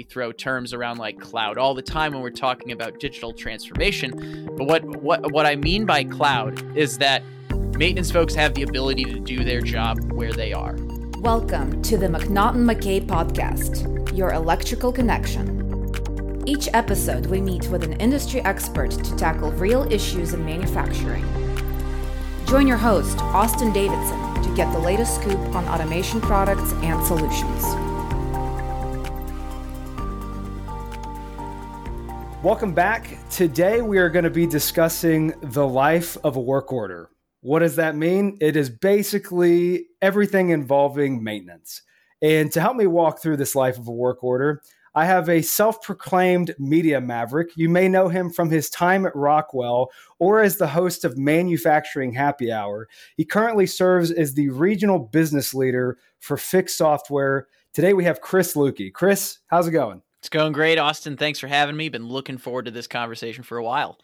we throw terms around like cloud all the time when we're talking about digital transformation. But what what what I mean by cloud is that maintenance folks have the ability to do their job where they are. Welcome to the McNaughton McKay podcast, your electrical connection. Each episode, we meet with an industry expert to tackle real issues in manufacturing. Join your host, Auston Davidson, to get the latest scoop on automation products and solutions. Welcome back. Today, we are going to be discussing the life of a work order. What does that mean? It is basically everything involving maintenance. And to help me walk through this life of a work order, I have a self proclaimed media maverick. You may know him from his time at Rockwell or as the host of Manufacturing Happy Hour. He currently serves as the regional business leader for Fiix Software. Today we have Chris Luecke. Chris, how's it going? It's going great, Auston. Thanks for having me. Been looking forward to this conversation for a while.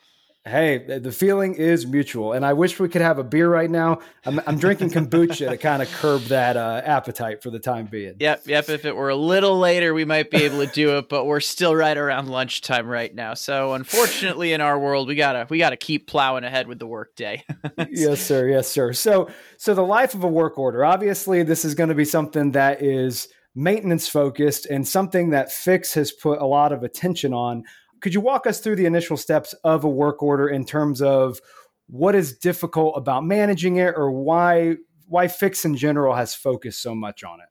Hey, the feeling is mutual, and I wish we could have a beer right now. I'm, I'm drinking kombucha to kind of curb that uh, appetite for the time being. Yep, yep. If it were a little later, we might be able to do it, but we're still right around lunchtime right now. So, unfortunately, in our world, we gotta we gotta keep plowing ahead with the workday. yes, sir. Yes, sir. So, so the life of a work order. Obviously, this is going to be something that is maintenance focused and something that Fiix has put a lot of attention on. Could you walk us through the initial steps of a work order in terms of what is difficult about managing it or why why Fiix in general has focused so much on it?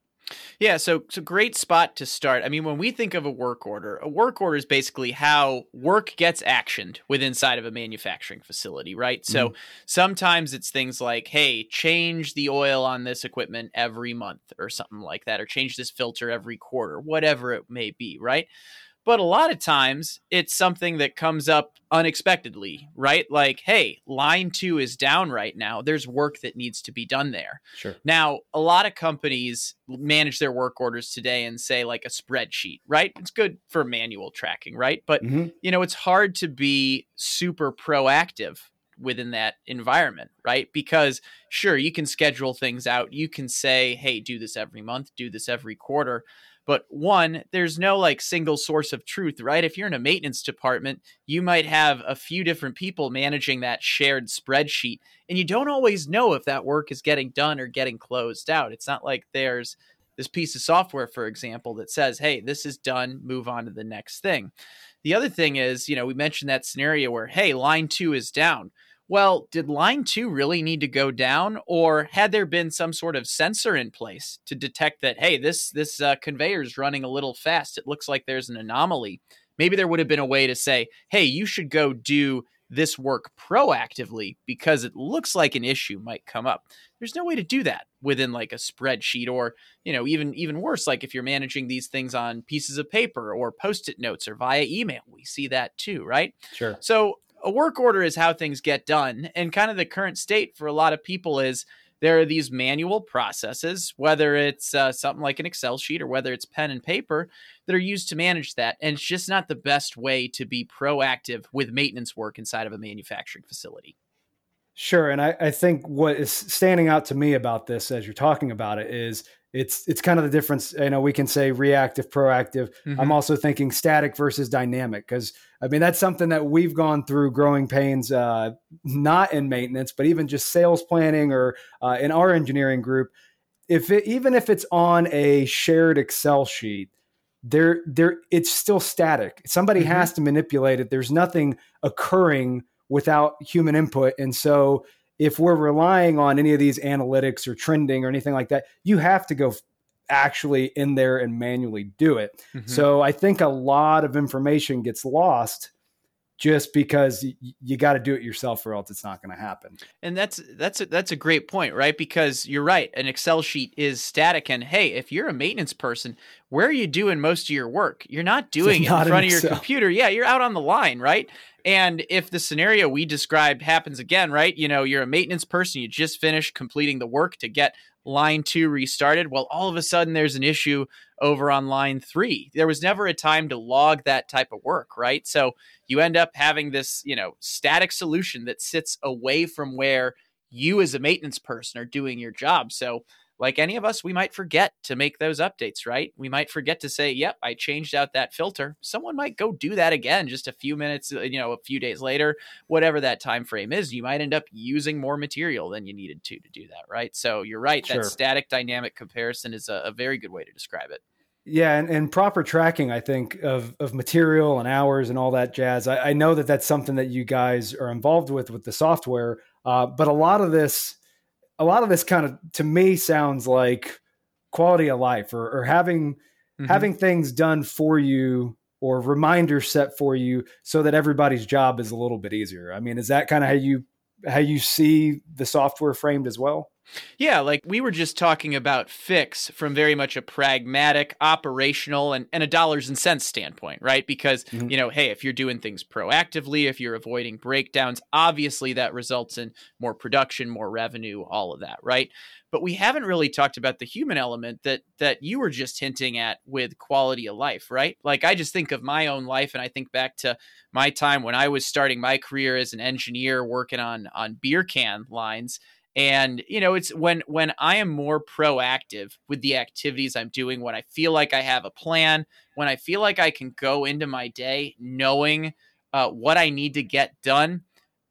Yeah, so it's a great spot to start. I mean, when we think of a work order, a work order is basically how work gets actioned within inside of a manufacturing facility, right? So mm-hmm. sometimes it's things like, hey, change the oil on this equipment every month or something like that, or change this filter every quarter, whatever it may be, right? But a lot of times it's something that comes up unexpectedly, right? Like, hey, line two is down right now. There's work that needs to be done there. Sure. Now, a lot of companies manage their work orders today and say like a spreadsheet, right? It's good for manual tracking, right? But, mm-hmm. you know, it's hard to be super proactive within that environment, right? Because sure, you can schedule things out. You can say, hey, do this every month, do this every quarter. But one, there's no like single source of truth, right? If you're in a maintenance department, you might have a few different people managing that shared spreadsheet, and you don't always know if that work is getting done or getting closed out. It's not like there's this piece of software, for example, that says, hey, this is done, move on to the next thing. The other thing is, you know, we mentioned that scenario where, hey, line two is down well, did line two really need to go down, or had there been some sort of sensor in place to detect that, hey, this this uh, conveyor is running a little fast? It looks like there's an anomaly. Maybe there would have been a way to say, hey, you should go do this work proactively because it looks like an issue might come up. There's no way to do that within like a spreadsheet or, you know, even even worse like if you're managing these things on pieces of paper or post-it notes or via email. We see that too, right? Sure. So a work order is how things get done. And kind of the current state for a lot of people is there are these manual processes, whether it's uh, something like an Excel sheet or whether it's pen and paper, that are used to manage that. And it's just not the best way to be proactive with maintenance work inside of a manufacturing facility. Sure. And I, I think what is standing out to me about this as you're talking about it is it's it's kind of the difference. You know we can say reactive proactive. Mm-hmm. i'm also thinking static versus dynamic because i mean that's something that we've gone through growing pains uh, not in maintenance but even just sales planning or uh, in our engineering group if it, even if it's on a shared excel sheet there there it's still static. Somebody mm-hmm. has to manipulate it. There's nothing occurring without human input. And so if we're relying on any of these analytics or trending or anything like that, you have to go actually in there and manually do it. Mm-hmm. So I think a lot of information gets lost just because y- you got to do it yourself or else it's not going to happen. And that's that's a, that's a great point, right? Because you're right, an Excel sheet is static and hey, if you're a maintenance person, where are you doing most of your work? You're not doing it in front of your computer. Yeah, you're out on the line, right? And if the scenario we described happens again, right? You know, you're a maintenance person, you just finished completing the work to get line two restarted. Well, all of a sudden there's an issue over on line three. There was never a time to log that type of work, right? So you end up having this, you know, static solution that sits away from where you as a maintenance person are doing your job. So like any of us, we might forget to make those updates, right? We might forget to say, yep, I changed out that filter. Someone might go do that again just a few minutes, uh, you know, a few days later, whatever that time frame is. You might end up using more material than you needed to to do that, right? So you're right. Sure. That static dynamic comparison is a, a very good way to describe it. Yeah, and, and proper tracking, I think, of of material and hours and all that jazz. I, I know that that's something that you guys are involved with with the software, uh, but a lot of this a lot of this kind of to me sounds like quality of life or, or having mm-hmm. having things done for you or reminders set for you so that everybody's job is a little bit easier. I mean, is that kind of how you how you see the software framed as well? Yeah, like we were just talking about Fiix from very much a pragmatic, operational, and, and a dollars and cents standpoint, right? Because, mm-hmm. you know, hey, if you're doing things proactively, if you're avoiding breakdowns, obviously that results in more production, more revenue, all of that, right? But we haven't really talked about the human element that that you were just hinting at with quality of life, right? Like I just think of my own life and I think back to my time when I was starting my career as an engineer working on on beer can lines and you know it's when when i am more proactive with the activities i'm doing when i feel like i have a plan when i feel like i can go into my day knowing uh, what i need to get done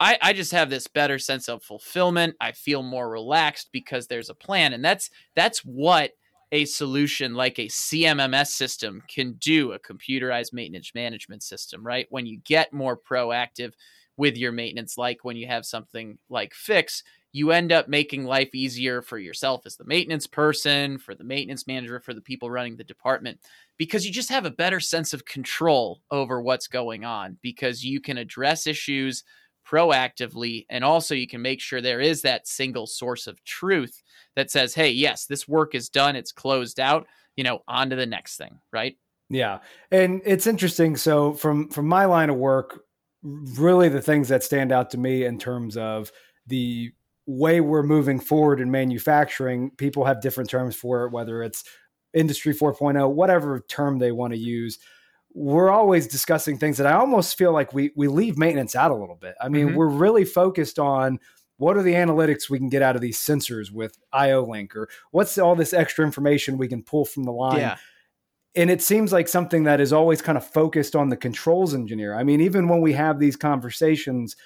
I, I just have this better sense of fulfillment i feel more relaxed because there's a plan and that's that's what a solution like a CMMS system can do, a computerized maintenance management system, right? When you get more proactive with your maintenance, like when you have something like Fiix, you end up making life easier for yourself as the maintenance person, for the maintenance manager, for the people running the department, because you just have a better sense of control over what's going on because you can address issues proactively and also you can make sure there is that single source of truth that says hey yes this work is done it's closed out you know on to the next thing right? Yeah and it's interesting so from from my line of work really the things that stand out to me in terms of the way we're moving forward in manufacturing, people have different terms for it, whether it's industry 4.0, whatever term they want to use. We're always discussing things that I almost feel like we we leave maintenance out a little bit. I mean, mm-hmm. we're really focused on what are the analytics we can get out of these sensors with IO-Link or what's all this extra information we can pull from the line. Yeah. And it seems like something that is always kind of focused on the controls engineer. I mean, even when we have these conversations,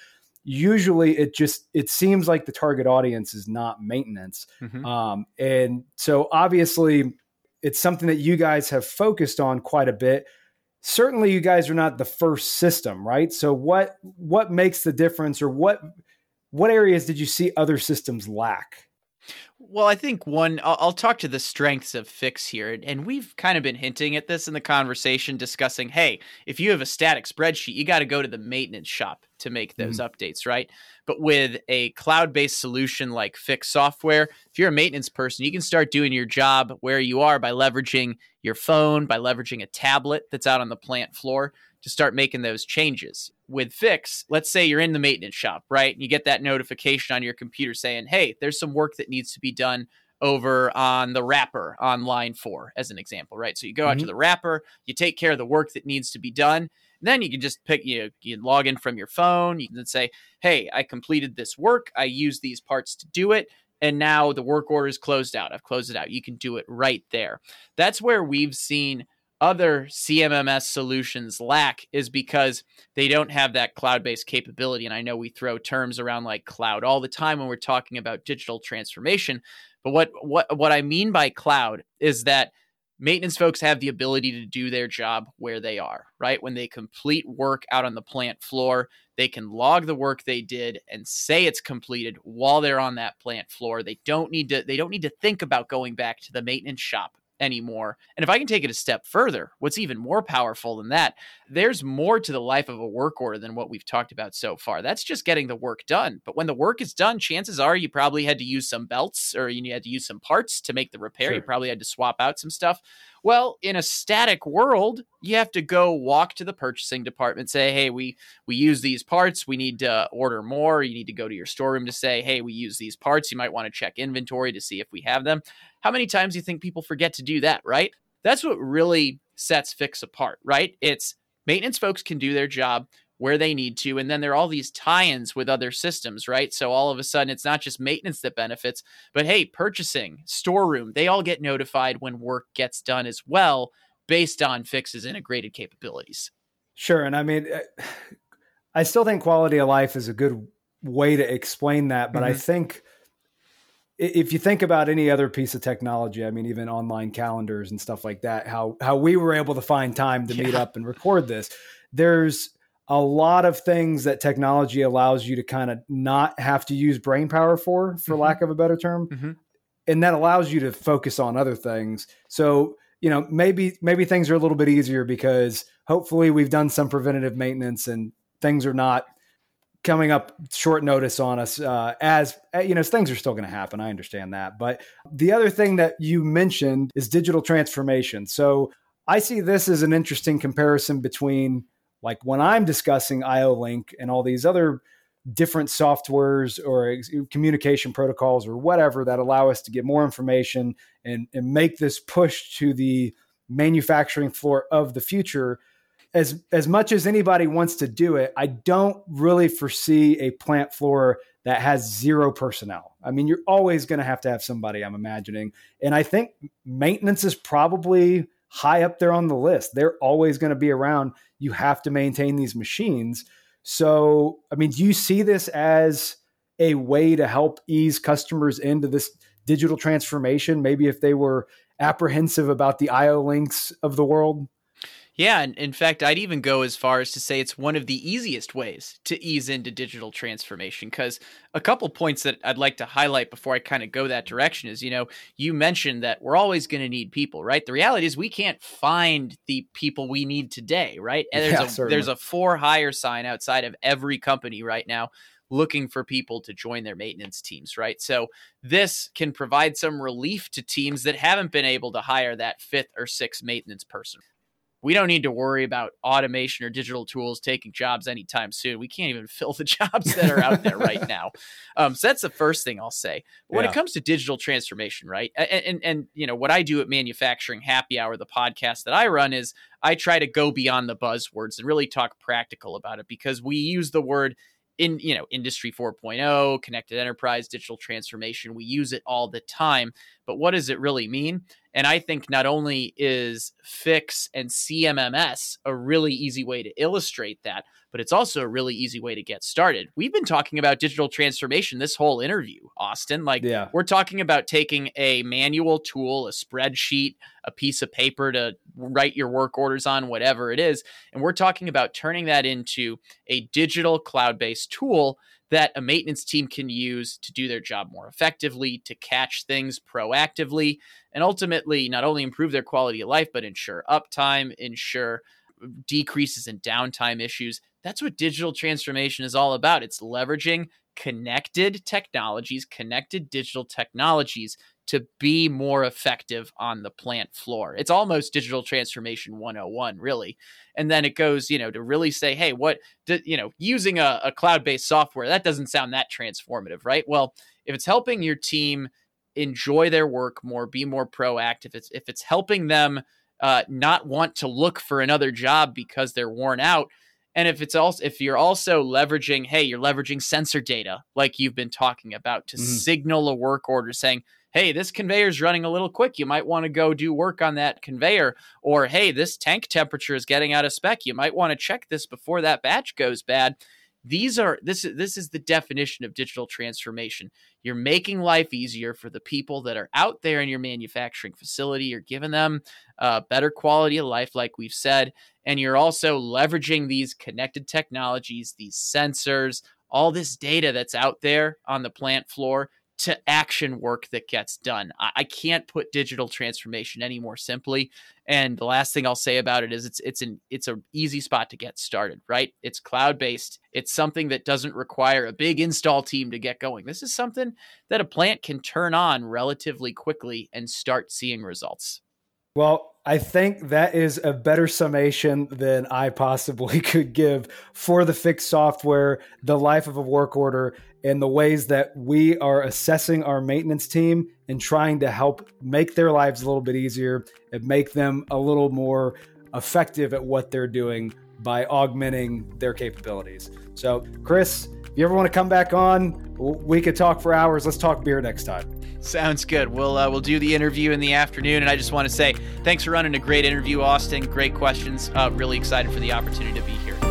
usually it just it seems like the target audience is not maintenance. Mm-hmm. um, and so obviously it's something that you guys have focused on quite a bit. Certainly you guys are not the first system right? So what what makes the difference or what what areas did you see other systems lack well, I think one, I'll, I'll, talk to the strengths of Fiix here. And we've kind of been hinting at this in the conversation, discussing hey, if you have a static spreadsheet, you got to go to the maintenance shop to make those mm-hmm. updates, right? But with a cloud based solution like Fiix software, if you're a maintenance person, you can start doing your job where you are by leveraging your phone, by leveraging a tablet that's out on the plant floor to start making those changes. With Fiix, let's say you're in the maintenance shop, right? And you get that notification on your computer saying, hey, there's some work that needs to be done over on the wrapper on line four, as an example, right? So you go out mm-hmm. to the wrapper, you take care of the work that needs to be done. Then you can just pick you you log in from your phone. You can say, "Hey, I completed this work. I used these parts to do it." and now the work order is closed out. I've closed it out. You can do it right there. That's where we've seen other CMMS solutions lack is because they don't have that cloud based capability. And I know we throw terms around like cloud all the time when we're talking about digital transformation. But what, what, what I mean by cloud is that maintenance folks have the ability to do their job where they are, right? When they complete work out on the plant floor, they can log the work they did and say it's completed while they're on that plant floor. They don't need to they don't need to think about going back to the maintenance shop anymore. And if I can take it a step further, what's even more powerful than that, there's more to the life of a work order than what we've talked about so far. That's just getting the work done. But when the work is done, chances are you probably had to use some belts or you had to use some parts to make the repair. Sure. You probably had to swap out some stuff. Well, in a static world, you have to go walk to the purchasing department, say, "Hey, we we use these parts. We need to order more." You need to go to your storeroom to say, "Hey, we use these parts." You might want to check inventory to see if we have them. How many times do you think people forget to do that, right? That's what really sets Fiix apart, right? It's maintenance folks can do their job where they need to. And then there are all these tie ins with other systems, right? So all of a sudden, it's not just maintenance that benefits, but hey, purchasing, storeroom, they all get notified when work gets done as well based on Fiix's integrated capabilities. Sure. And I mean, eh, I still think quality of life is a good way to explain that. But mm-hmm. I think if you think about any other piece of technology, I mean, even online calendars and stuff like that, how how we were able to find time to yeah. meet up and record this, there's a lot of things that technology allows you to kind of not have to use brain power for, for mm-hmm. lack of a better term, mm-hmm. and that allows you to focus on other things. So you know, maybe maybe things are a little bit easier because hopefully we've done some preventative maintenance and things are not coming up short notice on us uh, as uh, you know things are still going to happen i understand that but the other thing that you mentioned is digital transformation so i see this as an interesting comparison between like when i'm discussing iolink and all these other different softwares or communication protocols or whatever that allow us to get more information and, and make this push to the manufacturing floor of the future as as much as anybody wants to do it, I don't really foresee a plant floor that has zero personnel. I mean, you're always going to have to have somebody, I'm imagining. And I think maintenance is probably high up there on the list. They're always going to be around. You have to maintain these machines. So, I mean, do you see this as a way to help ease customers into this digital transformation? Maybe if they were apprehensive about the IO-Links of the world? Yeah, and in fact, I'd even go as far as to say it's one of the easiest ways to ease into digital transformation. Because a couple points that I'd like to highlight before I kind of go that direction is, you know, you mentioned that we're always going to need people, right? The reality is we can't find the people we need today, right? And there's yeah, a there's a for hire sign outside of every company right now looking for people to join their maintenance teams, right? So this can provide some relief to teams that haven't been able to hire that fifth or sixth maintenance person we don't need to worry about automation or digital tools taking jobs anytime soon. We can't even fill the jobs that are out there right now. Um, so that's the first thing I'll say. When yeah. it comes to digital transformation, right? And, and, and you know what I do at Manufacturing Happy Hour, the podcast that I run, is I try to go beyond the buzzwords and really talk practical about it because we use the word in you know industry 4.0 connected enterprise digital transformation we use it all the time but what does it really mean and i think not only is Fiix and cmms a really easy way to illustrate that but it's also a really easy way to get started. We've been talking about digital transformation this whole interview, Auston. Like, yeah. we're talking about taking a manual tool, a spreadsheet, a piece of paper to write your work orders on, whatever it is. And we're talking about turning that into a digital cloud based tool that a maintenance team can use to do their job more effectively, to catch things proactively, and ultimately not only improve their quality of life, but ensure uptime, ensure decreases in downtime issues. That's what digital transformation is all about. It's leveraging connected technologies, connected digital technologies to be more effective on the plant floor. It's almost digital transformation 101, really. And then it goes, you know, to really say, hey, what, do, you know, using a, a cloud based software, that doesn't sound that transformative, right? Well, if it's helping your team enjoy their work more, be more proactive, if it's, if it's helping them uh, not want to look for another job because they're worn out. And if it's also if you're also leveraging, hey, you're leveraging sensor data like you've been talking about to mm-hmm. signal a work order saying, hey, this conveyor is running a little quick. You might want to go do work on that conveyor. Or hey, this tank temperature is getting out of spec. You might want to check this before that batch goes bad. These are this is this is the definition of digital transformation. You're making life easier for the people that are out there in your manufacturing facility. You're giving them uh, better quality of life, like we've said, and you're also leveraging these connected technologies, these sensors, all this data that's out there on the plant floor to action work that gets done. I, I, can't put digital transformation any more simply. And the last thing I'll say about it is it's it's an it's an easy spot to get started, right? It's cloud based. It's something that doesn't require a big install team to get going. This is something that a plant can turn on relatively quickly and start seeing results. Well, I think that is a better summation than I possibly could give for the Fiix software, the life of a work order, and the ways that we are assessing our maintenance team and trying to help make their lives a little bit easier and make them a little more effective at what they're doing by augmenting their capabilities. So, Chris, if you ever want to come back on, we could talk for hours. Let's talk beer next time. Sounds good. We'll uh, we'll do the interview in the afternoon, and I just want to say thanks for running a great interview, Auston. Great questions. Uh, really excited for the opportunity to be here.